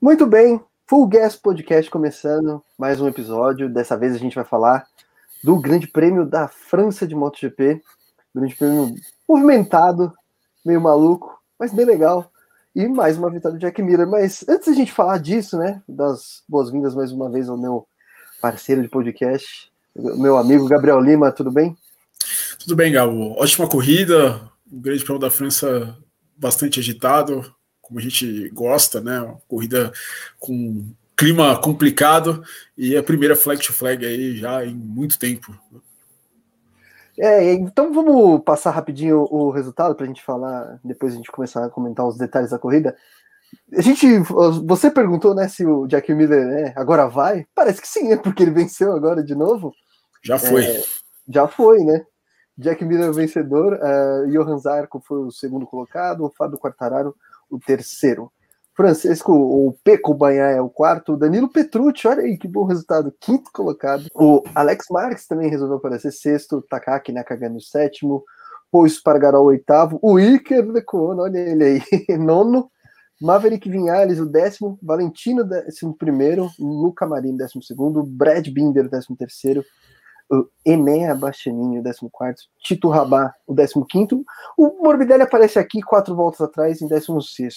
Muito bem, Full Gas Podcast começando, mais um episódio. Dessa vez a gente vai falar do Grande Prêmio da França de MotoGP. Grande Prêmio movimentado, meio maluco, mas bem legal. E mais uma vitória do Jack Miller. Mas antes da gente falar disso, né, das boas-vindas mais uma vez ao meu parceiro de podcast, meu amigo Gabriel Lima, tudo bem? Tudo bem, Gabo. Ótima corrida, o Grande Prêmio da França bastante agitado, como a gente gosta, né? Uma corrida com clima complicado e a primeira flag to flag aí já em muito tempo. É, então vamos passar rapidinho o resultado para a gente falar, depois a gente começar a comentar os detalhes da corrida. A gente, você perguntou, né, se o Jack Miller né, agora vai? Parece que sim, né, porque ele venceu agora de novo. Já foi. É, já foi, né? Jack Miller vencedor, uh, Johan Zarco foi o segundo colocado, o Fábio Quartararo o terceiro. Francisco, o Peco Banhar é o quarto, Danilo Petrucci, olha aí que bom resultado, quinto colocado. O Alex Marques também resolveu aparecer. Sexto, Takaki Nakagami sétimo, Paul Spargarol oitavo, o Iker Lecono, olha ele aí, nono, Maverick Vinhales o décimo, Valentino décimo primeiro, Luca Marini décimo segundo, Brad Binder décimo terceiro, o Enéa Bastianinho, o 14, Tito Rabá, o 15. O Morbidelli aparece aqui quatro voltas atrás, em 16.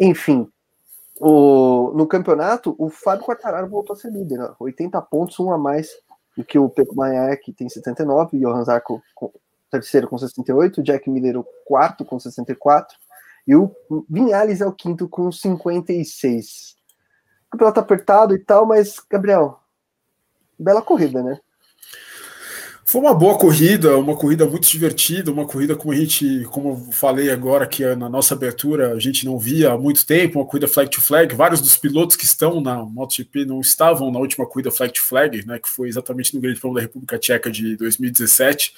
Enfim, o, no campeonato, o Fábio Quartararo voltou a ser líder, né? 80 pontos, um a mais do que o Peco Maia, que tem 79, o Johan Zarco, com, terceiro com 68, o Jack Miller, o quarto com 64, e o Vinhales é o quinto com 56. O campeonato apertado e tal, mas, Gabriel, bela corrida, né? Foi uma boa corrida, uma corrida muito divertida, uma corrida como a gente, como eu falei agora que na nossa abertura a gente não via há muito tempo, uma corrida flag to flag. Vários dos pilotos que estão na MotoGP não estavam na última corrida flag to flag, né, que foi exatamente no Grande Prêmio da República Tcheca de 2017.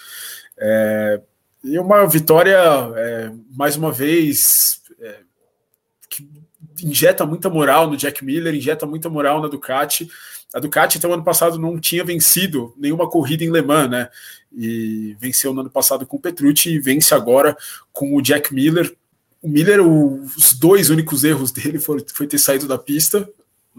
É, e uma vitória, é, mais uma vez, é, que injeta muita moral no Jack Miller, injeta muita moral na Ducati. A Ducati até o ano passado não tinha vencido nenhuma corrida em Le Mans, né? E venceu no ano passado com o Petrucci e vence agora com o Jack Miller. O Miller, os dois únicos erros dele foi, foi ter saído da pista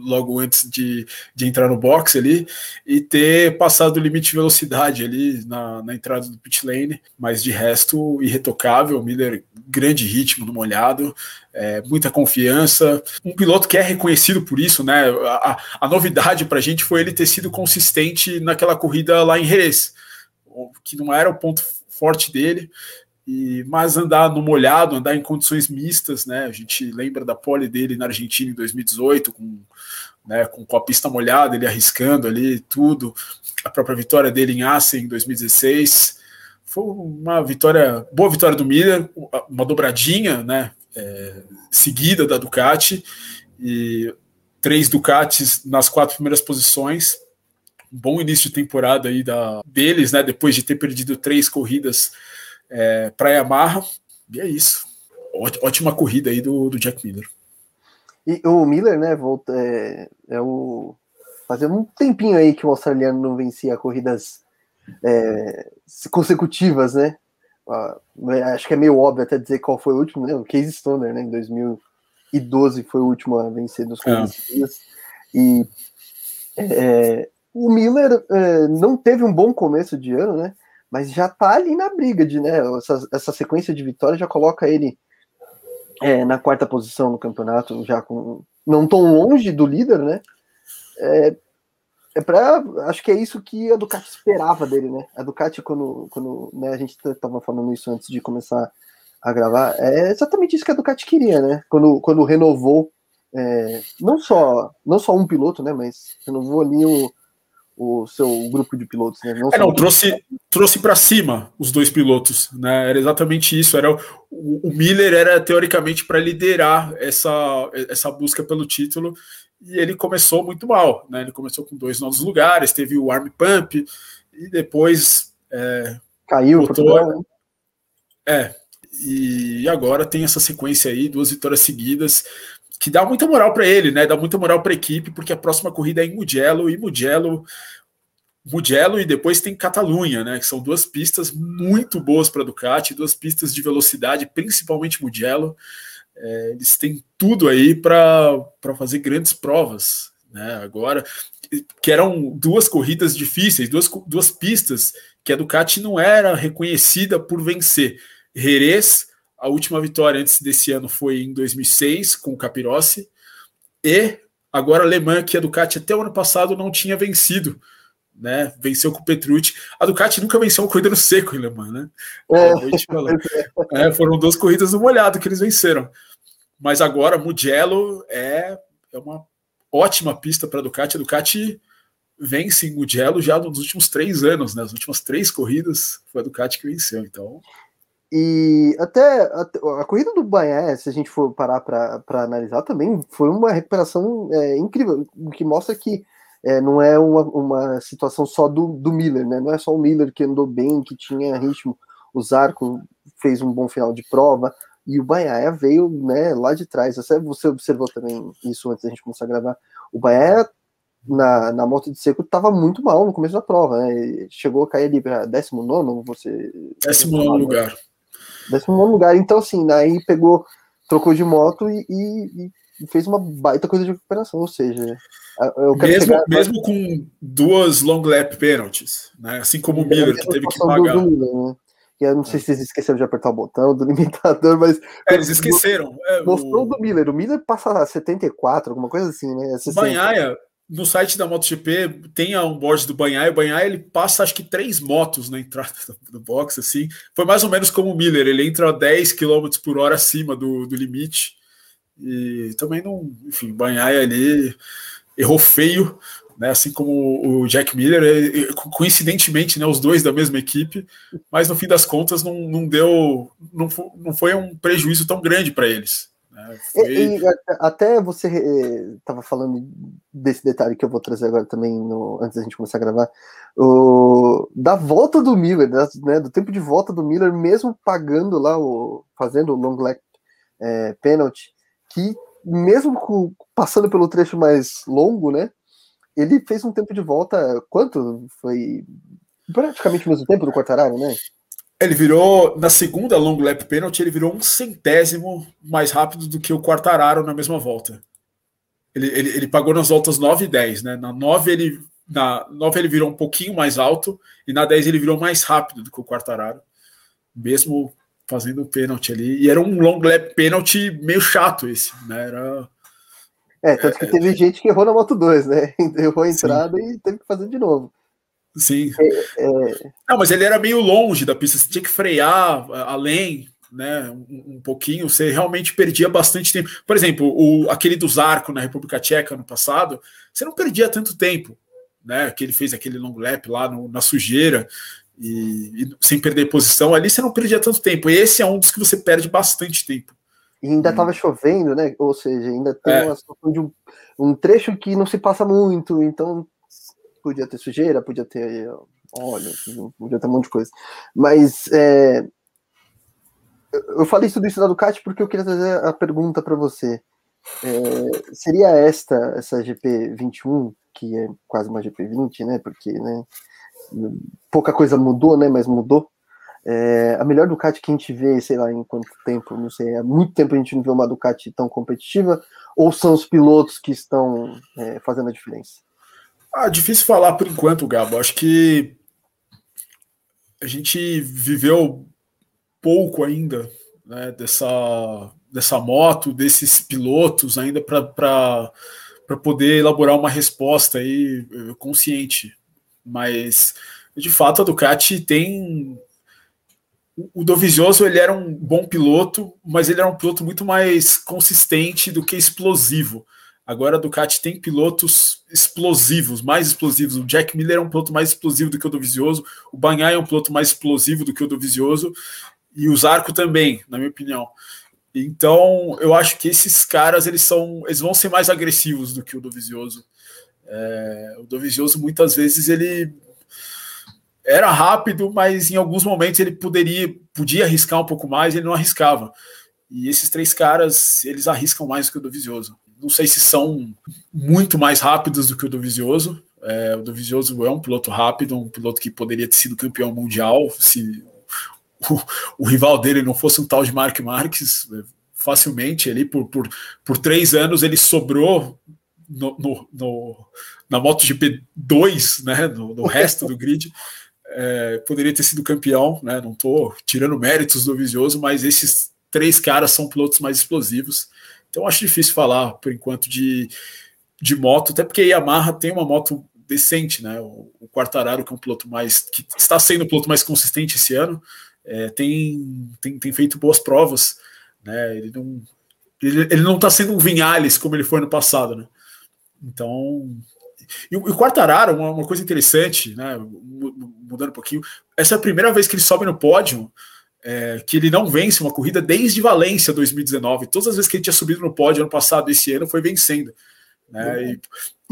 logo antes de, de entrar no box ali e ter passado o limite de velocidade ali na, na entrada do pit lane, mas de resto irretocável, Miller grande ritmo no molhado, é, muita confiança, um piloto que é reconhecido por isso, né? A, a novidade para a gente foi ele ter sido consistente naquela corrida lá em Jerez, que não era o ponto forte dele, e, mas andar no molhado, andar em condições mistas, né? A gente lembra da pole dele na Argentina em 2018, com, né, com, com a pista molhada, ele arriscando ali tudo, a própria vitória dele em Assen em 2016. Foi uma vitória, boa vitória do Miller, uma dobradinha, né? É, seguida da Ducati, e três Ducatis nas quatro primeiras posições. Um bom início de temporada aí da, deles, né? Depois de ter perdido três corridas é, para Yamaha. E é isso. Ótima corrida aí do, do Jack Miller. E o Miller, né, volta, é, é o. Fazia um tempinho aí que o australiano não vencia corridas é, consecutivas, né? acho que é meio óbvio até dizer qual foi o último, né? O Casey Stoner, né? Em 2012 foi o último a vencer nos corridas. É. E é, o Miller é, não teve um bom começo de ano, né? Mas já tá ali na briga de, né? Essa, essa sequência de vitórias já coloca ele é, na quarta posição no campeonato, já com não tão longe do líder, né? É, é acho que é isso que a Ducati esperava dele, né? A Ducati quando, quando né, a gente tava falando isso antes de começar a gravar, é exatamente isso que a Ducati queria, né? Quando, quando renovou é, não só não só um piloto, né? Mas renovou ali o o seu grupo de pilotos, né? Não, é, não trouxe, trouxe para cima os dois pilotos, né? Era exatamente isso. Era o, o Miller era teoricamente para liderar essa, essa busca pelo título e ele começou muito mal, né? Ele começou com dois novos lugares, teve o arm pump e depois é, caiu. Botou, né? é, e agora tem essa sequência aí, duas vitórias seguidas que dá muita moral para ele, né? Dá muita moral para a equipe, porque a próxima corrida é em Mugello e Mugello, Mugello e depois tem Catalunha, né? Que são duas pistas muito boas para Ducati, duas pistas de velocidade, principalmente Mugello. é, eles têm tudo aí para fazer grandes provas. Né? Agora, que eram duas corridas difíceis, duas, duas pistas que a Ducati não era reconhecida por vencer. Jerez, a última vitória antes desse ano foi em 2006 com o Capirossi, e agora a Alemanha, que a Ducati até o ano passado não tinha vencido né? Venceu com o Petrucci. A Ducati nunca venceu uma corrida no seco em Le Mans, né? É. É, foram duas corridas no molhado que eles venceram. Mas agora Mugello é, é uma ótima pista para a Ducati. A Ducati vence em Mugello já nos últimos três anos, né? As últimas três corridas foi a Ducati que venceu. Então. E até a, a corrida do Banhaia, se a gente for parar para analisar, também foi uma recuperação é, incrível, o que mostra que é, não é uma, uma situação só do, do Miller, né? Não é só o Miller que andou bem, que tinha ritmo. O Zarco fez um bom final de prova e o Baia veio né, lá de trás. Você, observou também isso antes da gente começar a gravar. O Baia na, na moto de seco estava muito mal no começo da prova, né? Chegou a cair ali para 19, você. 19 lugar. 19 lugar. Então, assim, aí pegou, trocou de moto e, e, e fez uma baita coisa de recuperação, ou seja, mesmo, chegar... mesmo com duas long lap penalties, né? assim como o Miller, que teve que pagar. Do, Miller, né? eu não sei se eles esqueceram de apertar o botão do limitador, mas. É, eles esqueceram. Mostrou é, o... do Miller. O Miller passa 74, alguma coisa assim, né? 60. Banhaia, no site da MotoGP, tem a onboard do Banhaia. O ele passa acho que três motos na entrada do box, assim. Foi mais ou menos como o Miller, ele entra 10 km por hora acima do, do limite. E também não. Enfim, Banhaia ali errou feio, né, assim como o Jack Miller, coincidentemente, né, os dois da mesma equipe, mas no fim das contas não, não deu, não não foi um prejuízo tão grande para eles. Né, foi... e, e, até você estava eh, falando desse detalhe que eu vou trazer agora também, no, antes da gente começar a gravar, o, da volta do Miller, né, do tempo de volta do Miller, mesmo pagando lá, o, fazendo o long leg é, penalty, que mesmo com, passando pelo trecho mais longo, né? Ele fez um tempo de volta. Quanto? Foi praticamente o mesmo tempo do Quartararo, né? Ele virou, na segunda long lap penalty, ele virou um centésimo mais rápido do que o Quartararo na mesma volta. Ele, ele, ele pagou nas voltas 9 e 10, né? Na 9 ele, na 9 ele virou um pouquinho mais alto e na 10 ele virou mais rápido do que o Quartararo. Mesmo fazendo o pênalti ali. E era um long lap pênalti meio chato esse, né? Era. É, tanto que é, teve gente que errou na Moto 2, né? Errou a entrada sim. e teve que fazer de novo. Sim. É, é... Não, mas ele era meio longe da pista, você tinha que frear além, né? Um, um, pouquinho, você realmente perdia bastante tempo. Por exemplo, o, aquele do Zarco na República Tcheca no passado, você não perdia tanto tempo, né? Que ele fez aquele long lap lá no, na sujeira e, e, sem perder posição, ali você não perdia tanto tempo. E esse é um dos que você perde bastante tempo. E ainda estava hum. chovendo, né? Ou seja, ainda tem é. uma situação de um, um, trecho que não se passa muito, então podia ter sujeira, podia ter óleo, podia ter um monte de coisa. Mas é, eu falei tudo isso da Ducati porque eu queria trazer a pergunta para você. É, seria esta, essa GP21, que é quase uma GP20, né? Porque, né? pouca coisa mudou, né? Mas mudou. É, a melhor Ducati que a gente vê, sei lá, em quanto tempo, não sei, há muito tempo a gente não vê uma Ducati tão competitiva, ou são os pilotos que estão é, fazendo a diferença? Ah, difícil falar por enquanto, Gabo. Acho que a gente viveu pouco ainda né, dessa, dessa moto, desses pilotos ainda para poder elaborar uma resposta aí eh, consciente mas de fato a Ducati tem o Dovizioso ele era um bom piloto, mas ele era um piloto muito mais consistente do que explosivo. Agora a Ducati tem pilotos explosivos, mais explosivos. O Jack Miller é um piloto mais explosivo do que o Dovizioso, o Banhai é um piloto mais explosivo do que o Dovizioso e o Zarco também, na minha opinião. Então, eu acho que esses caras eles são, eles vão ser mais agressivos do que o Dovizioso. É, o Dovizioso muitas vezes ele era rápido, mas em alguns momentos ele poderia podia arriscar um pouco mais, ele não arriscava. E esses três caras, eles arriscam mais do que o Dovizioso. Não sei se são muito mais rápidos do que o Dovizioso. É, o Dovizioso é um piloto rápido, um piloto que poderia ter sido campeão mundial se o, o rival dele não fosse um tal de Mark Marques. facilmente ali por, por, por três anos ele sobrou no, no, no na MotoGP 2, né, no, no resto do grid. É, poderia ter sido campeão, né? Não estou tirando méritos do Visioso, mas esses três caras são pilotos mais explosivos. Então acho difícil falar por enquanto de, de moto, até porque a Yamaha tem uma moto decente, né? O, o Quartararo, que é um piloto mais que está sendo o piloto mais consistente esse ano, é, tem, tem, tem feito boas provas, né? Ele não ele, ele não está sendo um Vinhales como ele foi no passado, né? Então e, o Quartararo, uma, uma coisa interessante, né? Mudando um pouquinho, essa é a primeira vez que ele sobe no pódio é, que ele não vence uma corrida desde Valência 2019. Todas as vezes que ele tinha subido no pódio ano passado, esse ano, foi vencendo. Né? E,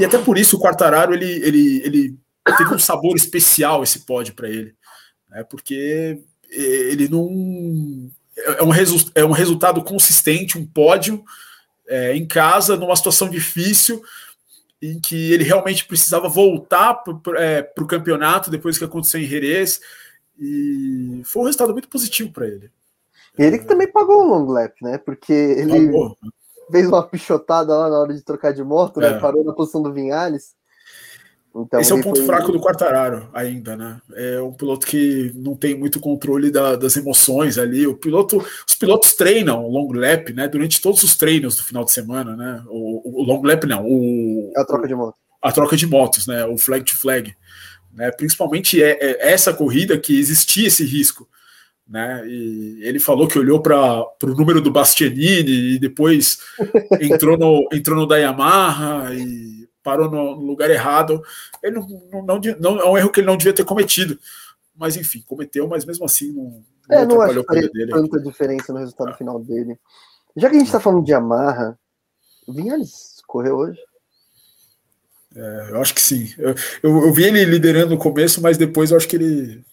e, até por isso o Quartararo ele, ele, ele teve um sabor especial esse pódio para ele, né? porque ele não é um, resu é um resultado consistente, um pódio é, em casa, numa situação difícil, em que ele realmente precisava voltar para é, o campeonato depois que aconteceu em Jerez e foi um resultado muito positivo para ele. Ele que também pagou o long lap, né? Porque ele pagou. fez uma pichotada lá na hora de trocar de moto, né? É. Parou na posição do Vinhales. Então, Esse é o ponto foi... fraco do Quartararo ainda, né? É um piloto que não tem muito controle da, das emoções ali. O piloto, os pilotos treinam o long lap, né? Durante todos os treinos do final de semana, né? O, o long lap não, o, é a troca de moto. A troca de motos, né? O flag to flag né? Principalmente é, é essa corrida que existia esse risco, né? E ele falou que olhou para o número do Bastianini e depois entrou no entrou no da Yamaha e parou no, no lugar errado. Ele não, não, não, é um erro que ele não devia ter cometido, mas enfim, cometeu, mas mesmo assim não, não, é, não acho que dele. tanta diferença no resultado é. final dele. Já que a gente está falando de Yamaha, o Vinhales correu hoje? É, eu acho que sim. Eu, eu, eu, vi ele liderando no começo, mas depois eu acho que ele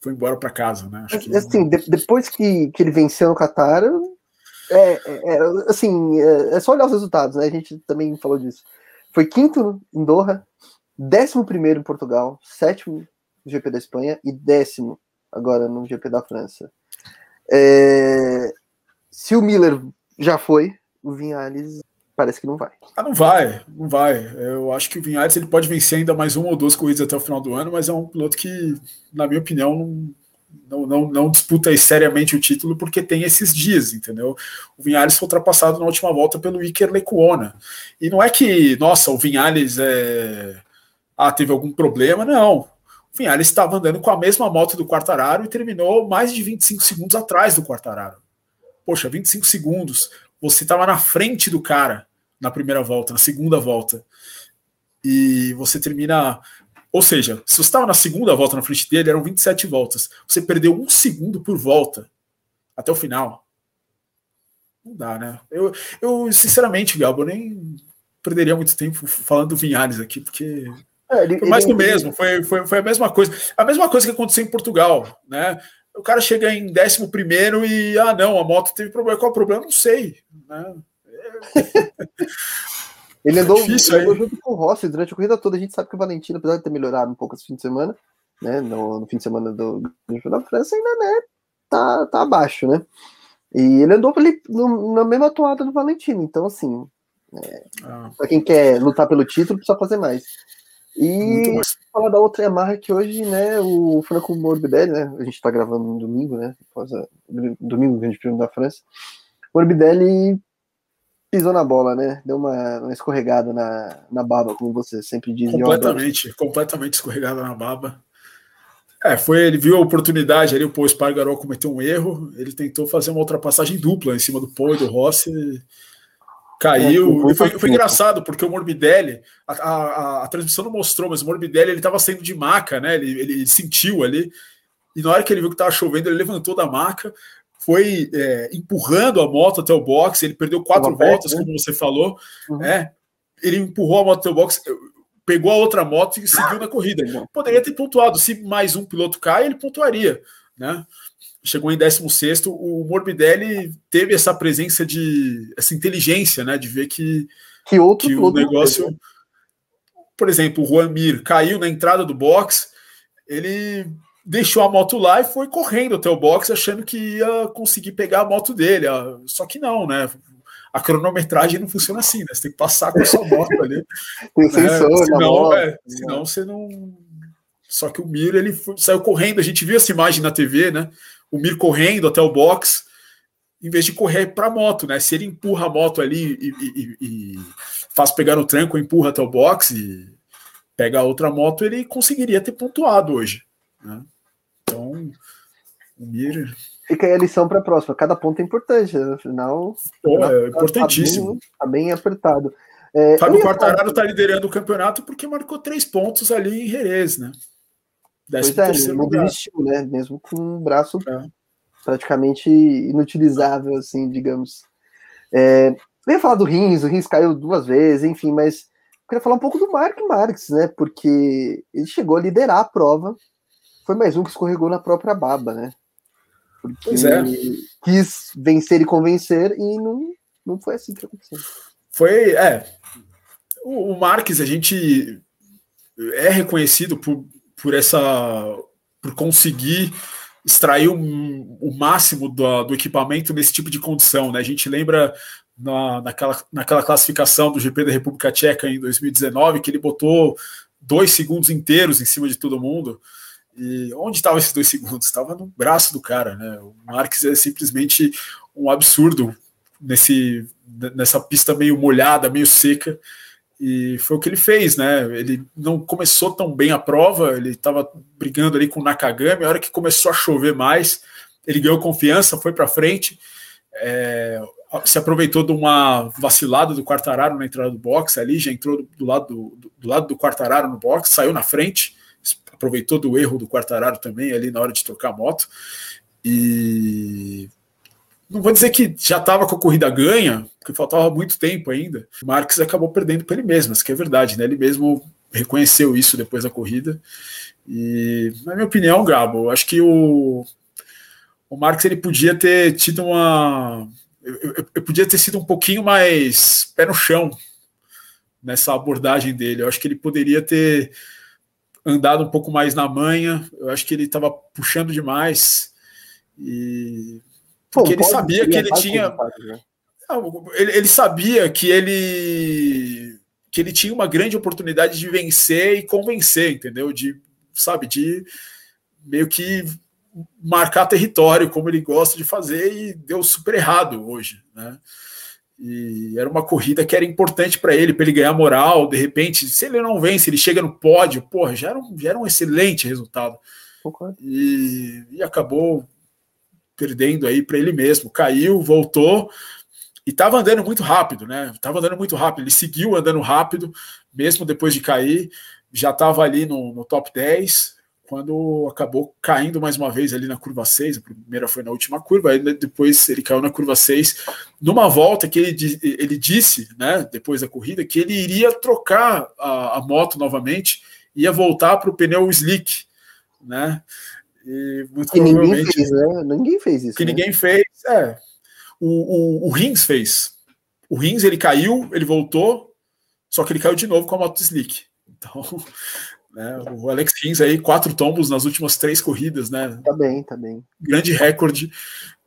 foi embora para casa, né? Acho que... Assim, de, depois que, que ele venceu no Qatar, é, é, é, assim, é, é, só olhar os resultados, né? A gente também falou disso. Foi quinto em Doha, décimo primeiro em Portugal, sétimo no GP da Espanha e décimo agora no GP da França. É, se o Miller já foi, o Vinhales parece que não vai. Ah, não vai, não vai. Eu acho que o Vinhares ele pode vencer ainda mais uma ou duas corridas até o final do ano, mas é um piloto que, na minha opinião, não, não, não disputa seriamente o título porque tem esses dias, entendeu? O Vinhares foi ultrapassado na última volta pelo Iker Lecuona. E não é que, nossa, o Vinhares é... ah, teve algum problema, não. O Vinhares estava andando com a mesma moto do Quartararo e terminou mais de 25 segundos atrás do Quartararo. Poxa, 25 segundos você estava na frente do cara na primeira volta, na segunda volta, e você termina. Ou seja, se você estava na segunda volta na frente dele, eram 27 voltas. Você perdeu um segundo por volta até o final. Não dá, né? Eu, eu sinceramente, Gabo, nem perderia muito tempo falando do Vinhares aqui, porque é, ele, foi mais ele, do mesmo, foi, foi, foi a mesma coisa. A mesma coisa que aconteceu em Portugal, né? O cara chega em 11 primeiro e, ah, não, a moto teve problema. Qual é o problema? Não sei. Né? ele andou, Difícil, ele andou junto com o Rossi durante a corrida toda. A gente sabe que o Valentino, apesar de ter melhorado um pouco esse fim de semana, né, no, no fim de semana do Grande da França, ainda né, tá, tá abaixo, né? E ele andou ali no, na mesma toada do Valentino. Então, assim, é, ah. para quem quer lutar pelo título, precisa fazer mais. E falar da outra Yamaha que hoje, né, o Franco Morbidelli, né, a gente tá gravando no domingo, né, após a, domingo, grande prêmio da França, Morbidelli pisou na bola, né, deu uma, uma escorregada na, na baba, como você sempre diz. Completamente, completamente escorregada na baba. É, foi, ele viu a oportunidade ali, o Paul Spargaró cometeu um erro, ele tentou fazer uma ultrapassagem dupla em cima do Paul e do Rossi, Caiu. É, foi, foi, engraçado, porque o Morbidelli, a, a, a, transmissão não mostrou, mas o Morbidelli ele estava saindo de maca, né? Ele, ele sentiu ali. E na hora que ele viu que estava chovendo, ele levantou da maca, foi é, empurrando a moto até o box. Ele perdeu quatro voltas, né? como você falou. Uhum. É, ele empurrou a moto até o box, pegou a outra moto e seguiu na corrida. Poderia ter pontuado. Se mais um piloto cai, ele pontuaria, né? Chegou em 16 o Morbidelli teve essa presença de essa inteligência, né, de ver que que, outro que o negócio por exemplo, o Juan Mir caiu na entrada do box, ele deixou a moto lá e foi correndo até o box achando que ia conseguir pegar a moto dele. Só que não, né? A cronometragem não funciona assim, né? Você tem que passar com a sua moto ali. Tem sensor, né? senão, moto, é, senão você não. Só que o Mir ele foi, saiu correndo. A gente viu essa imagem na TV, né? O Mir correndo até o box, em vez de correr para a moto, né? Se ele empurra a moto ali e, e, e faz pegar no tranco, empurra até o box e pega a outra moto, ele conseguiria ter pontuado hoje. Né? Então, o Mir. Fica aí a lição para a próxima. Cada ponto é importante, né? afinal. Pô, é importantíssimo. Está bem, tá bem, apertado. É, Fábio Quartararo está liderando o campeonato porque marcou três pontos ali em Jerez, né? Pois é, não desistiu, né? Mesmo com um braço é. praticamente inutilizável, assim, digamos. É, eu ia falar do Rins, o Rins caiu duas vezes, enfim, mas eu queria falar um pouco do Mark Marques, né? Porque ele chegou a liderar a prova foi mais um que escorregou na própria baba, né? Porque pois é. quis vencer e convencer e não, não foi assim que aconteceu. Foi, é. O, o Marques, a gente é reconhecido por, por essa. por conseguir extrair um, o máximo do, do, equipamento nesse tipo de condição. Né? A gente lembra na, naquela, naquela classificação do GP da República Tcheca em 2019 que ele botou dois segundos inteiros em cima de todo mundo. E onde estavam esses dois segundos? Estava no braço do cara, né? O Marques é simplesmente um absurdo nesse, nessa pista meio molhada, meio seca. E foi o que ele fez, né? Ele não começou tão bem a prova, ele estava brigando ali com o Nakagami. A hora que começou a chover mais, ele ganhou confiança, foi para frente. É, se aproveitou de uma vacilada do Quartararo na entrada do box ali, já entrou do, do lado do, do, lado do Quartararo no box, saiu na frente aproveitou do erro do Quartararo também ali na hora de trocar a moto. E não vou dizer que já estava com a corrida ganha, porque faltava muito tempo ainda. O Marques acabou perdendo para ele mesmo, isso que é verdade, né? Ele mesmo reconheceu isso depois da corrida. E, na minha opinião, Gabo, eu acho que o, o Marques ele podia ter tido uma. Eu, eu, eu, podia ter sido um pouquinho mais pé no chão nessa abordagem dele. Eu acho que ele poderia ter andado um pouco mais na manha. Eu acho que ele estava puxando demais. E porque ele sabia que ele tinha. Né? Ele, ele sabia que ele que ele tinha uma grande oportunidade de vencer e convencer, entendeu? De, sabe, de meio que marcar território, como ele gosta de fazer, e deu super errado hoje, né? E era uma corrida que era importante para ele, para ele ganhar moral. De repente, se ele não vence, ele chega no pódio, porra, já era um, já era um excelente resultado. E, e acabou perdendo aí para ele mesmo. Caiu, voltou e estava andando muito rápido, né? Estava andando muito rápido. Ele seguiu andando rápido, mesmo depois de cair, já estava ali no, no top 10 quando acabou caindo mais uma vez ali na curva 6, a primeira foi na última curva, aí depois ele caiu na curva 6, numa volta que ele, ele disse, né, depois da corrida, que ele iria trocar a, a moto novamente, ia voltar para o pneu slick, né, e muito que ninguém fez, né? Ninguém fez isso. Que né? ninguém fez, é. O, o, o Rins fez. O Rins, ele caiu, ele voltou, só que ele caiu de novo com a moto slick. Então, né? O Alex Rins aí, quatro tombos nas últimas três corridas, né? Tá bem, tá bem. Grande recorde.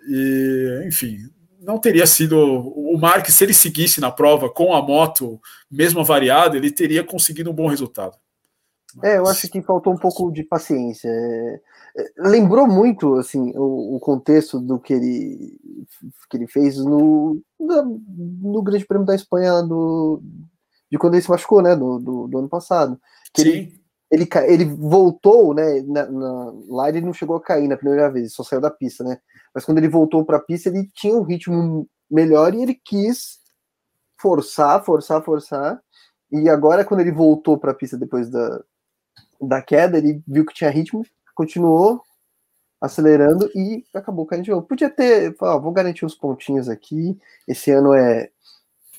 E, enfim, não teria sido. O Mark, se ele seguisse na prova com a moto mesmo variada, ele teria conseguido um bom resultado. Mas... É, eu acho que faltou um pouco de paciência. Lembrou muito assim o, o, contexto do que ele, que ele fez no, no, no Grande Prêmio da Espanha do, de quando ele se machucou, né? Do, do, do ano passado. Que Sim. Ele, ele, ele voltou, né? Na, na, lá ele não chegou a cair na primeira vez, só saiu da pista, né? Mas quando ele voltou para a pista, ele tinha um ritmo melhor e ele quis forçar, forçar, forçar. E agora, quando ele voltou para a pista depois da, da queda, ele viu que tinha ritmo, continuou acelerando e acabou caindo de novo. Podia ter, ó, vou garantir uns pontinhos aqui. Esse ano é,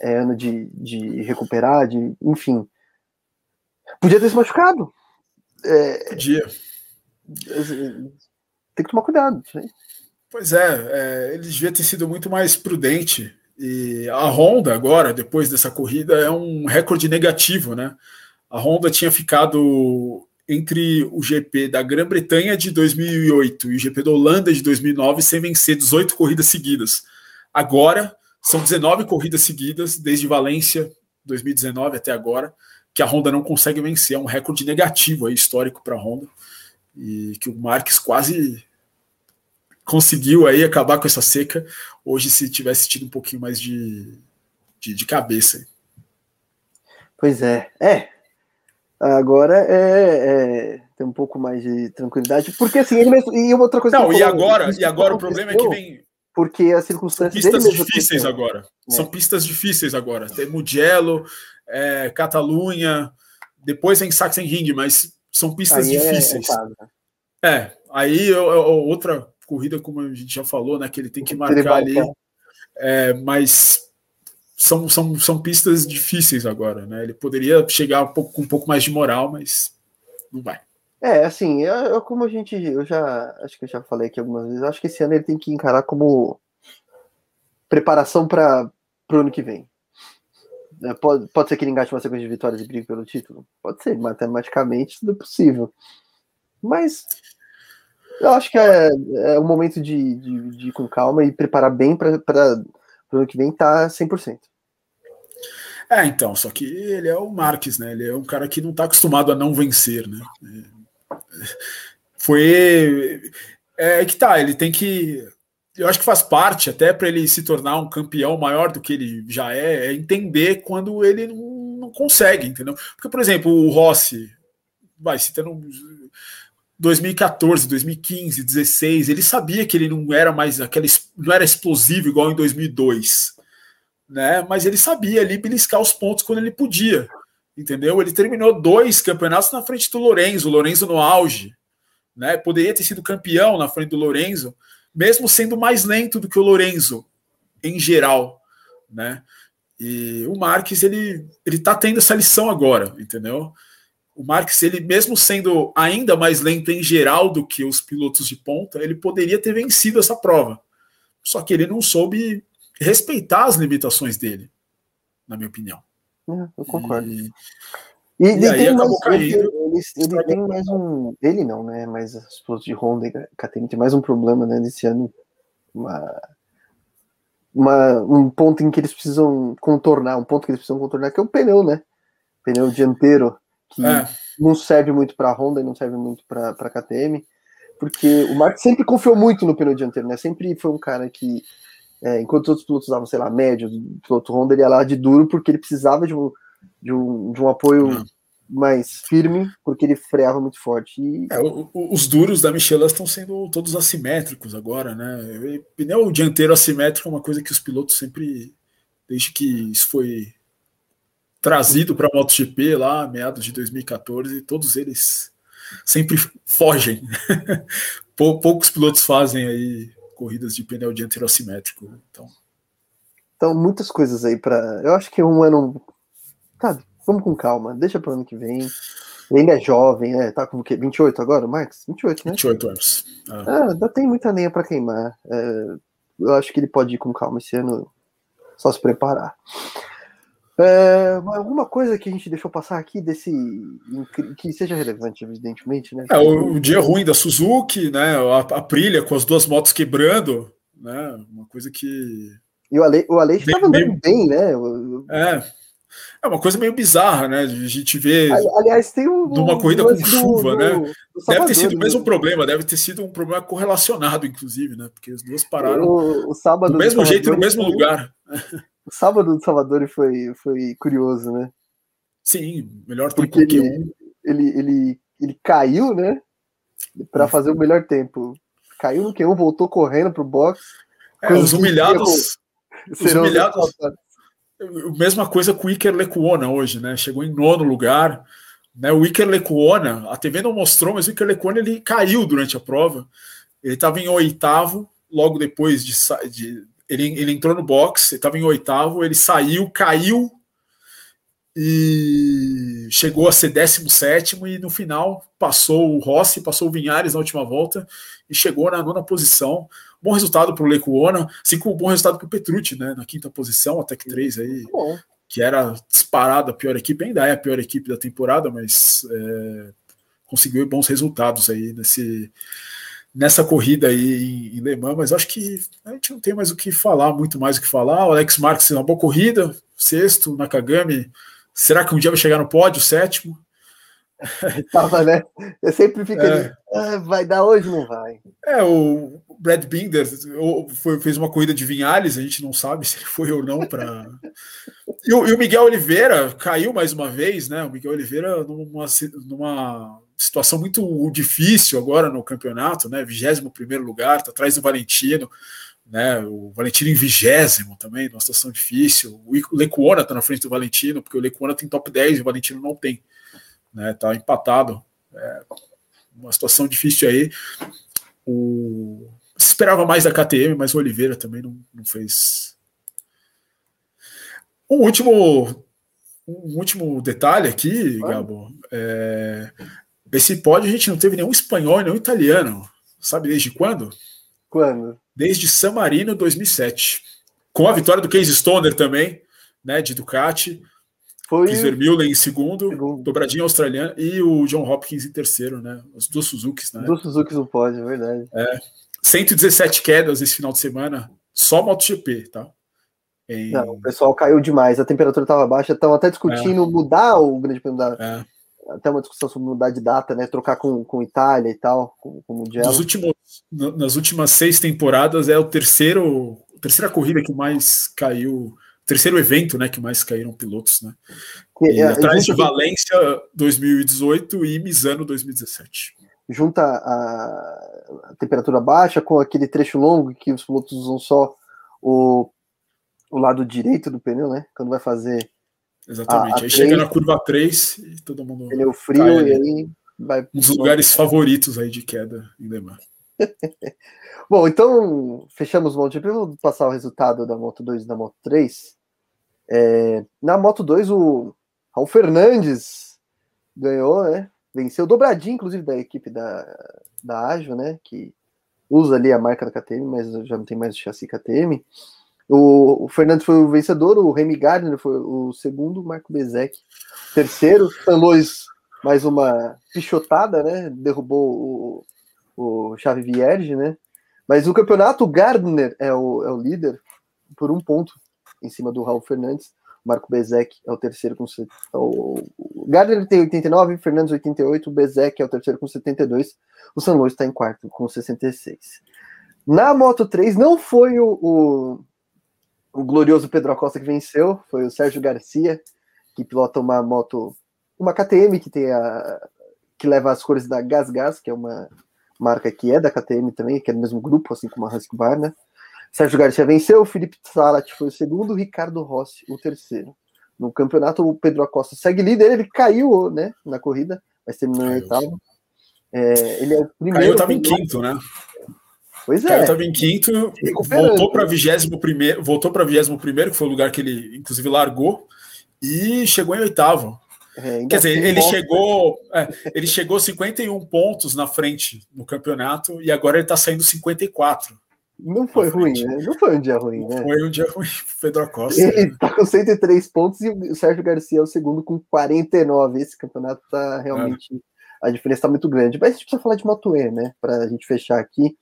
é ano de, de recuperar, de, enfim. Podia ter se machucado. É, Podia. Tem que tomar cuidado. Né? Pois é, é, ele devia ter sido muito mais prudente. E a Honda, agora, depois dessa corrida, é um recorde negativo, né? A Honda tinha ficado entre o GP da Grã-Bretanha de 2008 e o GP da Holanda de 2009 sem vencer 18 corridas seguidas. Agora, são 19 corridas seguidas, desde Valência 2019 até agora, que a Honda não consegue vencer. É um recorde negativo aí, histórico para a Honda. E que o Marques quase conseguiu aí acabar com essa seca. Hoje, se tivesse tido um pouquinho mais de, de, de cabeça. Pois é. É. Agora é, é, tem um pouco mais de tranquilidade. Porque assim, ele mesmo. E outra coisa. Não, e agora, e agora o problema é que vem porque as circunstâncias. São pistas difíceis agora. É. São pistas difíceis agora. Tem Mugello, é, Catalunha, depois vem Sachsenring, mas são pistas aí é difíceis. É, é aí outra corrida, como a gente já falou, né? Que ele tem que marcar ali. É, mas são, são, são pistas difíceis agora, né? Ele poderia chegar um pouco, com um pouco mais de moral, mas não vai. É, assim, eu, eu, como a gente, eu já, acho que eu já falei aqui algumas vezes, acho que esse ano ele tem que encarar como preparação para o ano que vem. É, pode, pode ser que ele engate uma sequência de vitórias e brigue pelo título? Pode ser, matematicamente tudo é possível. Mas eu acho que é, é um momento de, de, de ir com calma e preparar bem para o ano que vem tá 100%. É, então, só que ele é o Marques, né? Ele é um cara que não está acostumado a não vencer, né? foi. É que tá, ele tem que. Eu acho que faz parte, até para ele se tornar um campeão maior do que ele já é, é entender quando ele não, não consegue, entendeu? Porque, por exemplo, o Rossi, vai, citando 2014, 2015, 16, ele sabia que ele não era mais aquele, não era explosivo igual em 2002, né? Mas ele sabia ali beliscar os pontos quando ele podia entendeu? Ele terminou dois campeonatos na frente do Lorenzo, o Lorenzo no auge, né? Poderia ter sido campeão na frente do Lorenzo, mesmo sendo mais lento do que o Lorenzo em geral, né? E o Marques ele ele tá tendo essa lição agora, entendeu? O Marques ele mesmo sendo ainda mais lento em geral do que os pilotos de ponta, ele poderia ter vencido essa prova. Só que ele não soube respeitar as limitações dele, na minha opinião. É, eu concordo. E, e, e aí tem mais, ele, ele, ele tem mais um. Ele não, né? Mas os pilotos de Honda e KTM tem mais um problema, né? Nesse ano. Uma, uma, um ponto em que eles precisam contornar, um ponto que eles precisam contornar, que é o pneu, né? Pneu dianteiro, que é. não serve muito para Honda e não serve muito para KTM, porque o Mark sempre confiou muito no pneu dianteiro, né? Sempre foi um cara que é, enquanto os outros pilotos usavam, sei lá, médio, o piloto Honda ele ia lá de duro porque ele precisava de um, de um, de um apoio mais firme, porque ele freava muito forte. E... É, o, o, os duros da Michelin estão sendo todos assimétricos agora, né? Pneu dianteiro assimétrico é uma coisa que os pilotos sempre, desde que isso foi trazido para a MotoGP lá, meados de 2014, todos eles sempre fogem. Poucos pilotos fazem aí corridas de pneu dianteiro assimétrico. Então, então muitas coisas aí para. Eu acho que um ano. Sabe, vamos com calma, deixa para o ano que vem. Ele ainda é jovem, né? Tá com o quê? 28 agora, Marcos? 28, né? 28 anos. Ah, ah ainda tem muita lenha para queimar. É, eu acho que ele pode ir com calma esse ano, só se preparar. É, alguma coisa que a gente deixou passar aqui desse que seja relevante, evidentemente, né? É, o, o, dia ruim da Suzuki, né? A, a Prilha com as duas motos quebrando, né? Uma coisa que. E o Ale, o estava andando meio... bem, né? É. É uma coisa meio bizarra, né? A gente vê. Aliás, tem um. Numa corrida com chuva, do, né? Do, do deve ter sido o mesmo né? problema, deve ter sido um problema correlacionado, inclusive, né? Porque as duas pararam o, o sábado do mesmo jeito no mesmo lugar. O sábado do Salvador foi, foi curioso, né? Sim, melhor tempo Porque que ele, ele, ele, ele caiu, né? Para fazer o melhor tempo. Caiu no Q1, voltou correndo pro box. É, os humilhados. Os humilhados. Mesma coisa com o Iker Lecuona hoje, né? Chegou em nono lugar. Né? O Iker Lecuona, a TV não mostrou, mas o Iker Lecuona ele caiu durante a prova. Ele estava em oitavo, logo depois de, de ele, ele entrou no box, estava em oitavo, ele saiu, caiu e chegou a ser 17 e no final passou o Rossi, passou o Vinhares na última volta e chegou na nona posição. Bom resultado para o Lecuona, assim como bom resultado para o Petrucci, né? Na quinta posição, a Tech 3 aí, que era disparada a pior equipe, ainda é a pior equipe da temporada, mas é, conseguiu bons resultados aí nesse, nessa corrida aí em, em Le Mans, mas acho que a gente não tem mais o que falar, muito mais o que falar. O Alex Marques uma boa corrida, sexto, Nakagami. Será que um dia vai chegar no pódio, sétimo? Tava, né? Eu sempre fico é. ali, ah, vai dar hoje não vai? É, o Brad Binder foi, fez uma corrida de Vinhales, a gente não sabe se ele foi ou não para. e, e, o Miguel Oliveira caiu mais uma vez, né? O Miguel Oliveira numa, numa situação muito difícil agora no campeonato, né? 21 primeiro lugar, tá atrás do Valentino. Né, o Valentino em vigésimo também, numa situação difícil. O Lecuona está na frente do Valentino, porque o Lecuona tem top 10 e o Valentino não tem né? Tá empatado. É uma situação difícil aí. O se esperava mais da KTM, mas o Oliveira também não, não fez. Um último, um último detalhe aqui, Gabo. É, esse pódio a gente não teve nenhum espanhol e nenhum italiano. Sabe desde quando? Quando? Desde San Marino 2007. Com a vitória do Case Stoner também, né, de Ducati. Foi Chris Vermeulen em segundo, segundo, dobradinha australiana, e o John Hopkins em terceiro, né? Os dois Suzukis, né? Dois Suzukis no pódio, é verdade. É. 117 quedas esse final de semana, só MotoGP, tá? Em... Não, o pessoal caiu demais, a temperatura estava baixa, estão até discutindo é. mudar o Grande Prêmio da. É. Até uma discussão sobre mudar de data, né? Trocar com, com Itália e tal, com, com o Mundial. Nos últimos, nas últimas seis temporadas é o terceiro, terceira corrida que mais caiu terceiro evento, né, que mais caíram pilotos, né? E, é, atrás de Valência 2018 e Misano 2017. Junta a, a, temperatura baixa com aquele trecho longo que os pilotos usam só o, o lado direito do pneu, né? Quando vai fazer. Exatamente. A, a aí 3, chega na curva 3 e todo mundo. Pneu frio cai, e aí vai. Um dos lugares favoritos aí de queda em Le Mans. Bom, então fechamos o MotoGP. Vou passar o resultado da Moto 2 e da Moto 3. É, na Moto 2, o Raul Fernandes ganhou, né? Venceu dobradinho, inclusive, da equipe da, da Ajo, né? Que usa ali a marca da KTM, mas já não tem mais o chassi KTM. O, o Fernandes foi o vencedor, o Remy Gardner foi o segundo, o Marco Bezek terceiro. San Luis, mais uma pichotada, né? Derrubou o, o Xavi Vierge, né? Mas o campeonato, o Gardner é o, é o líder por um ponto em cima do Raul Fernandes. Marco Bezek é o terceiro com. O, o Gardner tem 89, Fernandes 88, o Bezek é o terceiro com 72, o San Luis está em quarto com 66. Na Moto 3 não foi o, o, o, glorioso Pedro Acosta que venceu, foi o Sérgio Garcia, que pilota uma moto, uma KTM que tem a que leva as cores da Gas Gas, que é uma marca que é da KTM também, que é do mesmo grupo, assim como a Husqvarna. Sérgio Garcia venceu, Felipe Salat foi o segundo, Ricardo Rossi o terceiro. No campeonato, o Pedro Acosta segue líder, ele caiu né, na corrida, mas terminou em oitavo. É, ele é o primeiro. Caiu, estava em quinto, né? Pois é. Caiu, estava em quinto, voltou para vigésimo primeiro, voltou para vigésimo primeiro, que foi o lugar que ele, inclusive, largou, e chegou em oitavo. É, Quer dizer, ele chegou, é, ele chegou 51 pontos na frente no campeonato e agora ele está saindo 54. Não foi ruim, né? Não foi um dia ruim, né? Foi um dia ruim Pedro Acosta. Ele tá com 103 pontos e o Sérgio Garcia é o segundo com 49. Esse campeonato tá realmente. É. A diferença tá muito grande. Mas a gente precisa falar de E, né? Pra gente fechar aqui.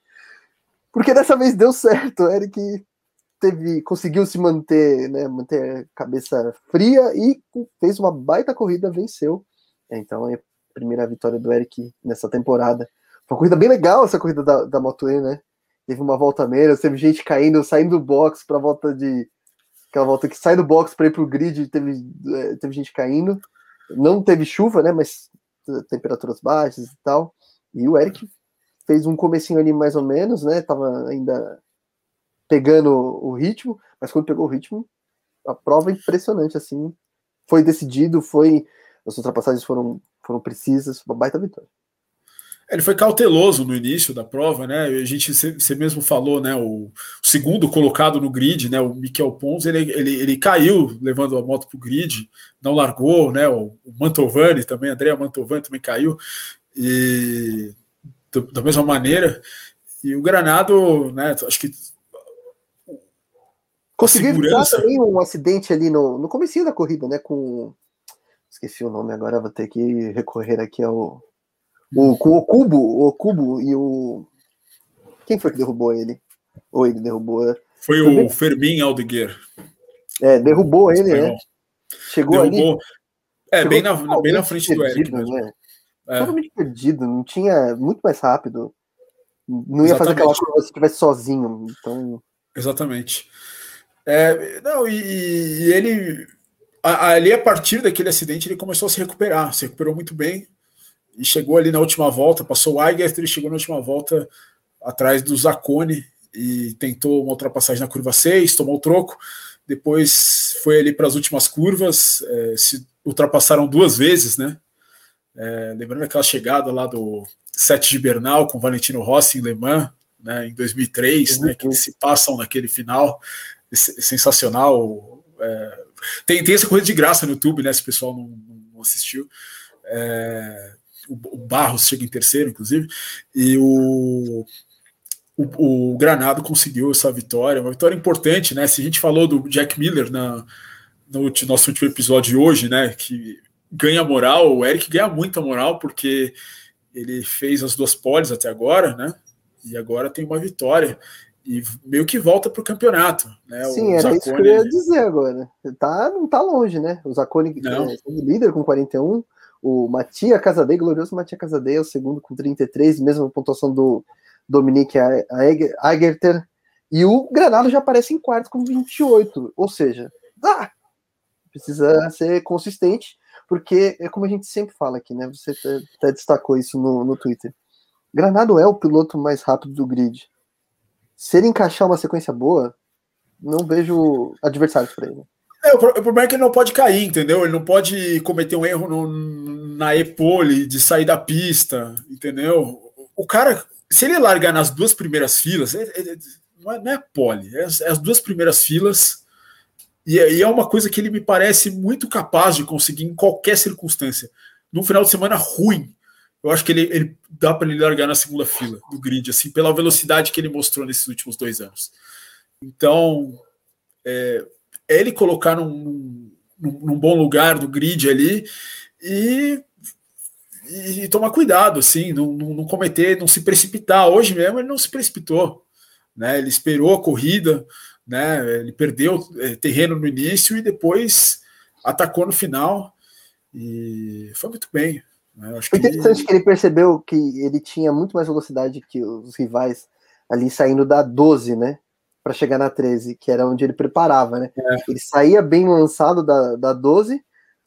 Porque dessa vez deu certo. O Eric teve, conseguiu se manter, né? Manter a cabeça fria e fez uma baita corrida, venceu. Então é a primeira vitória do Eric nessa temporada. Foi uma corrida bem legal essa corrida da, da Moto E, né? teve uma volta menos, teve gente caindo, saindo do box para volta de. Aquela volta que sai do box para ir para o grid, teve, é, teve gente caindo. Não teve chuva, né? Mas temperaturas baixas e tal. E o Eric fez um comecinho ali mais ou menos, né? Tava ainda pegando o ritmo, mas quando pegou o ritmo, a prova é impressionante, assim. Foi decidido, foi. As ultrapassagens foram, foram precisas, uma baita vitória. Ele foi cauteloso no início da prova, né? A gente, você mesmo falou, né? O, segundo colocado no grid, né? O Miquel Pons, ele, ele, ele caiu levando a moto para o grid, não largou, né? O, o Mantovani também, André Mantovani também caiu, e do, da mesma maneira. E o Granado, né? Acho que conseguiu evitar também um acidente ali no, no comecinho da corrida, né? Com esqueci o nome agora, vou ter que recorrer aqui ao O, com o Cubo, o Cubo e o. Quem foi que derrubou ele? Ou ele derrubou? Foi o Fermin Aldeguer. É, derrubou ele, né? Chegou derrubou. ali. É, bem na, bem na frente do Eric. Né? É. Totalmente perdido, não tinha. Muito mais rápido. Não ia Exatamente. fazer aquela coisa se estivesse sozinho. Então... Exatamente. É, não, e, e ele. ali, a partir daquele acidente, ele começou a se recuperar. Se recuperou muito bem. E chegou ali na última volta, passou o Eiger, ele chegou na última volta atrás do Zacone e tentou uma ultrapassagem na curva 6, tomou o troco. Depois foi ali para as últimas curvas, é, se ultrapassaram duas vezes, né? É, lembrando aquela chegada lá do Sete de Bernal com Valentino Rossi em Le Mans, né, em 2003, uhum. né, que se passam naquele final sensacional. É, tem, tem essa coisa de graça no YouTube, né? Se o pessoal não, não assistiu. É, o, o Barros chega em terceiro, inclusive, e o, o, o, Granado conseguiu essa vitória, uma vitória importante, né? Se a gente falou do Jack Miller na, no nosso último episódio de hoje, né? Que ganha moral, o Eric ganha muita moral, porque ele fez as duas poles até agora, né? E agora tem uma vitória. E meio que volta para o campeonato. Né? Sim, o era Zacone, isso que eu ia dizer agora. Tá, não tá longe, né? O Zacone é líder com 41, o Matia Casadei, glorioso Matia Casadei, é o segundo com 33, mesma pontuação do Dominique Agerter. E o Granado já aparece em quarto com 28. Ou seja, ah, precisa ser consistente, porque é como a gente sempre fala aqui, né? Você até destacou isso no, no Twitter. Granado é o piloto mais rápido do grid. Se ele encaixar uma sequência boa, não vejo adversários para ele. É, o problema é que ele não pode cair, entendeu? Ele não pode cometer um erro no, na e-pole de sair da pista, entendeu? O cara, se ele largar nas duas primeiras filas, é, é, não, é, não é pole, é, é, as duas primeiras filas, e, e é uma coisa que ele me parece muito capaz de conseguir em qualquer circunstância. Num final de semana ruim, eu acho que ele, ele dá para ele largar na segunda fila do grid, assim, pela velocidade que ele mostrou nesses últimos dois anos. Então, é, é ele colocar num, num, num, bom lugar do grid ali e, e, e tomar cuidado, assim, não, não, não, cometer, não se precipitar. Hoje mesmo ele não se precipitou, né? Ele esperou a corrida, né? Ele perdeu é, terreno no início e depois atacou no final e foi muito bem. Né? Acho Foi interessante que... que ele percebeu que ele tinha muito mais velocidade que os rivais ali saindo da 12, né? Para chegar na 13, que era onde ele preparava, né? É. Ele saía bem lançado da, da 12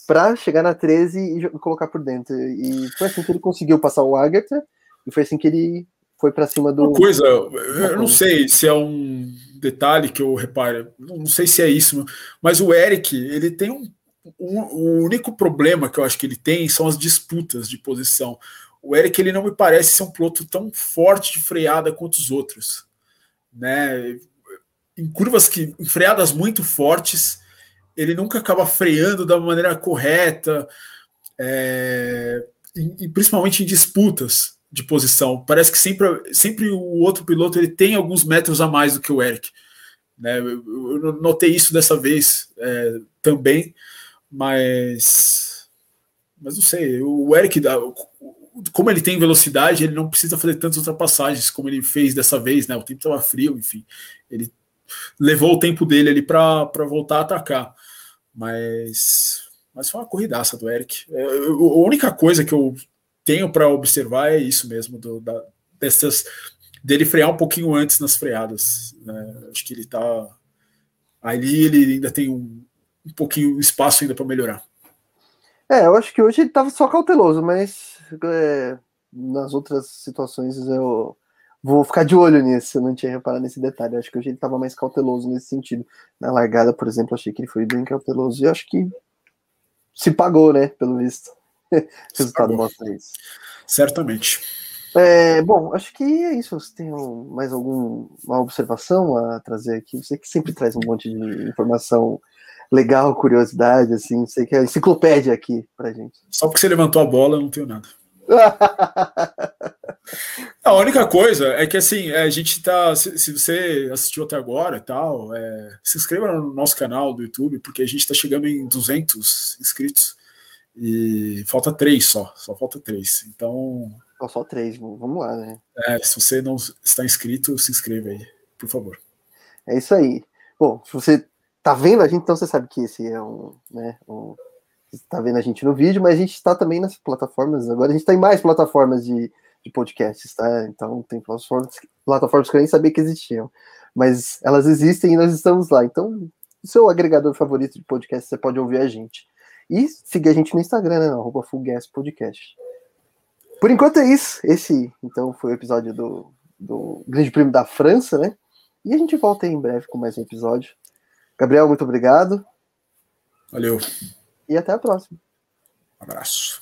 para chegar na 13 e colocar por dentro. E foi assim que ele conseguiu passar o Agatha, e foi assim que ele foi para cima do. Uma coisa, eu não sei se é um detalhe que eu reparo, não sei se é isso, mas o Eric, ele tem um o, único problema que eu acho que ele tem são as disputas de posição. O Eric ele não me parece ser um piloto tão forte de freada quanto os outros, né? Em curvas que em freadas muito fortes, ele nunca acaba freando da maneira correta, é, e, e principalmente em disputas de posição. Parece que sempre, sempre o outro piloto ele tem alguns metros a mais do que o Eric. Né? Eu, notei isso dessa vez é, também mas mas não sei, o Eric como ele tem velocidade, ele não precisa fazer tantas ultrapassagens como ele fez dessa vez, né? O tempo estava frio, enfim. Ele levou o tempo dele ali para voltar a atacar. Mas mas foi uma corridaça do Eric. É, a única coisa que eu tenho para observar é isso mesmo, do, da, dessas dele frear um pouquinho antes nas freadas. Né? Acho que ele tá ali, ele ainda tem um, um pouquinho espaço ainda para melhorar. É, eu acho que hoje ele estava só cauteloso, mas é, nas outras situações eu vou ficar de olho nisso. Eu não tinha reparado nesse detalhe. Eu acho que hoje ele estava mais cauteloso nesse sentido. Na largada, por exemplo, achei que ele foi bem cauteloso e acho que se pagou, né? Pelo visto. O resultado mostra isso. Certamente. É, bom, acho que é isso. Você tem mais alguma observação a trazer aqui? Você que sempre traz um monte de informação legal, curiosidade, assim, sei que é enciclopédia aqui pra gente. Só porque você levantou a bola, eu não tenho nada. a única coisa é que assim, a gente tá. Se, se você assistiu até agora e tal, é, se inscreva no nosso canal do YouTube, porque a gente tá chegando em 200 inscritos e falta três só, só falta três. Então, Oh, só três, vamos lá, né? É, se você não está inscrito, se inscreva aí, por favor. É isso aí. Bom, se você tá vendo a gente, então você sabe que esse é um, né, um, você tá vendo a gente no vídeo, mas a gente está também nas plataformas, agora a gente está em mais plataformas de, de podcasts, tá? Então tem plataformas, plataformas que eu nem sabia que existiam, mas elas existem e nós estamos lá. Então, o seu agregador favorito de podcast, você pode ouvir a gente. E seguir a gente no Instagram, né? Arroba Podcast. Por enquanto é isso. Esse, então, foi o episódio do, do Grande Prêmio da França, né? E a gente volta aí em breve com mais um episódio. Gabriel, muito obrigado. Valeu. E até a próxima. Um abraço.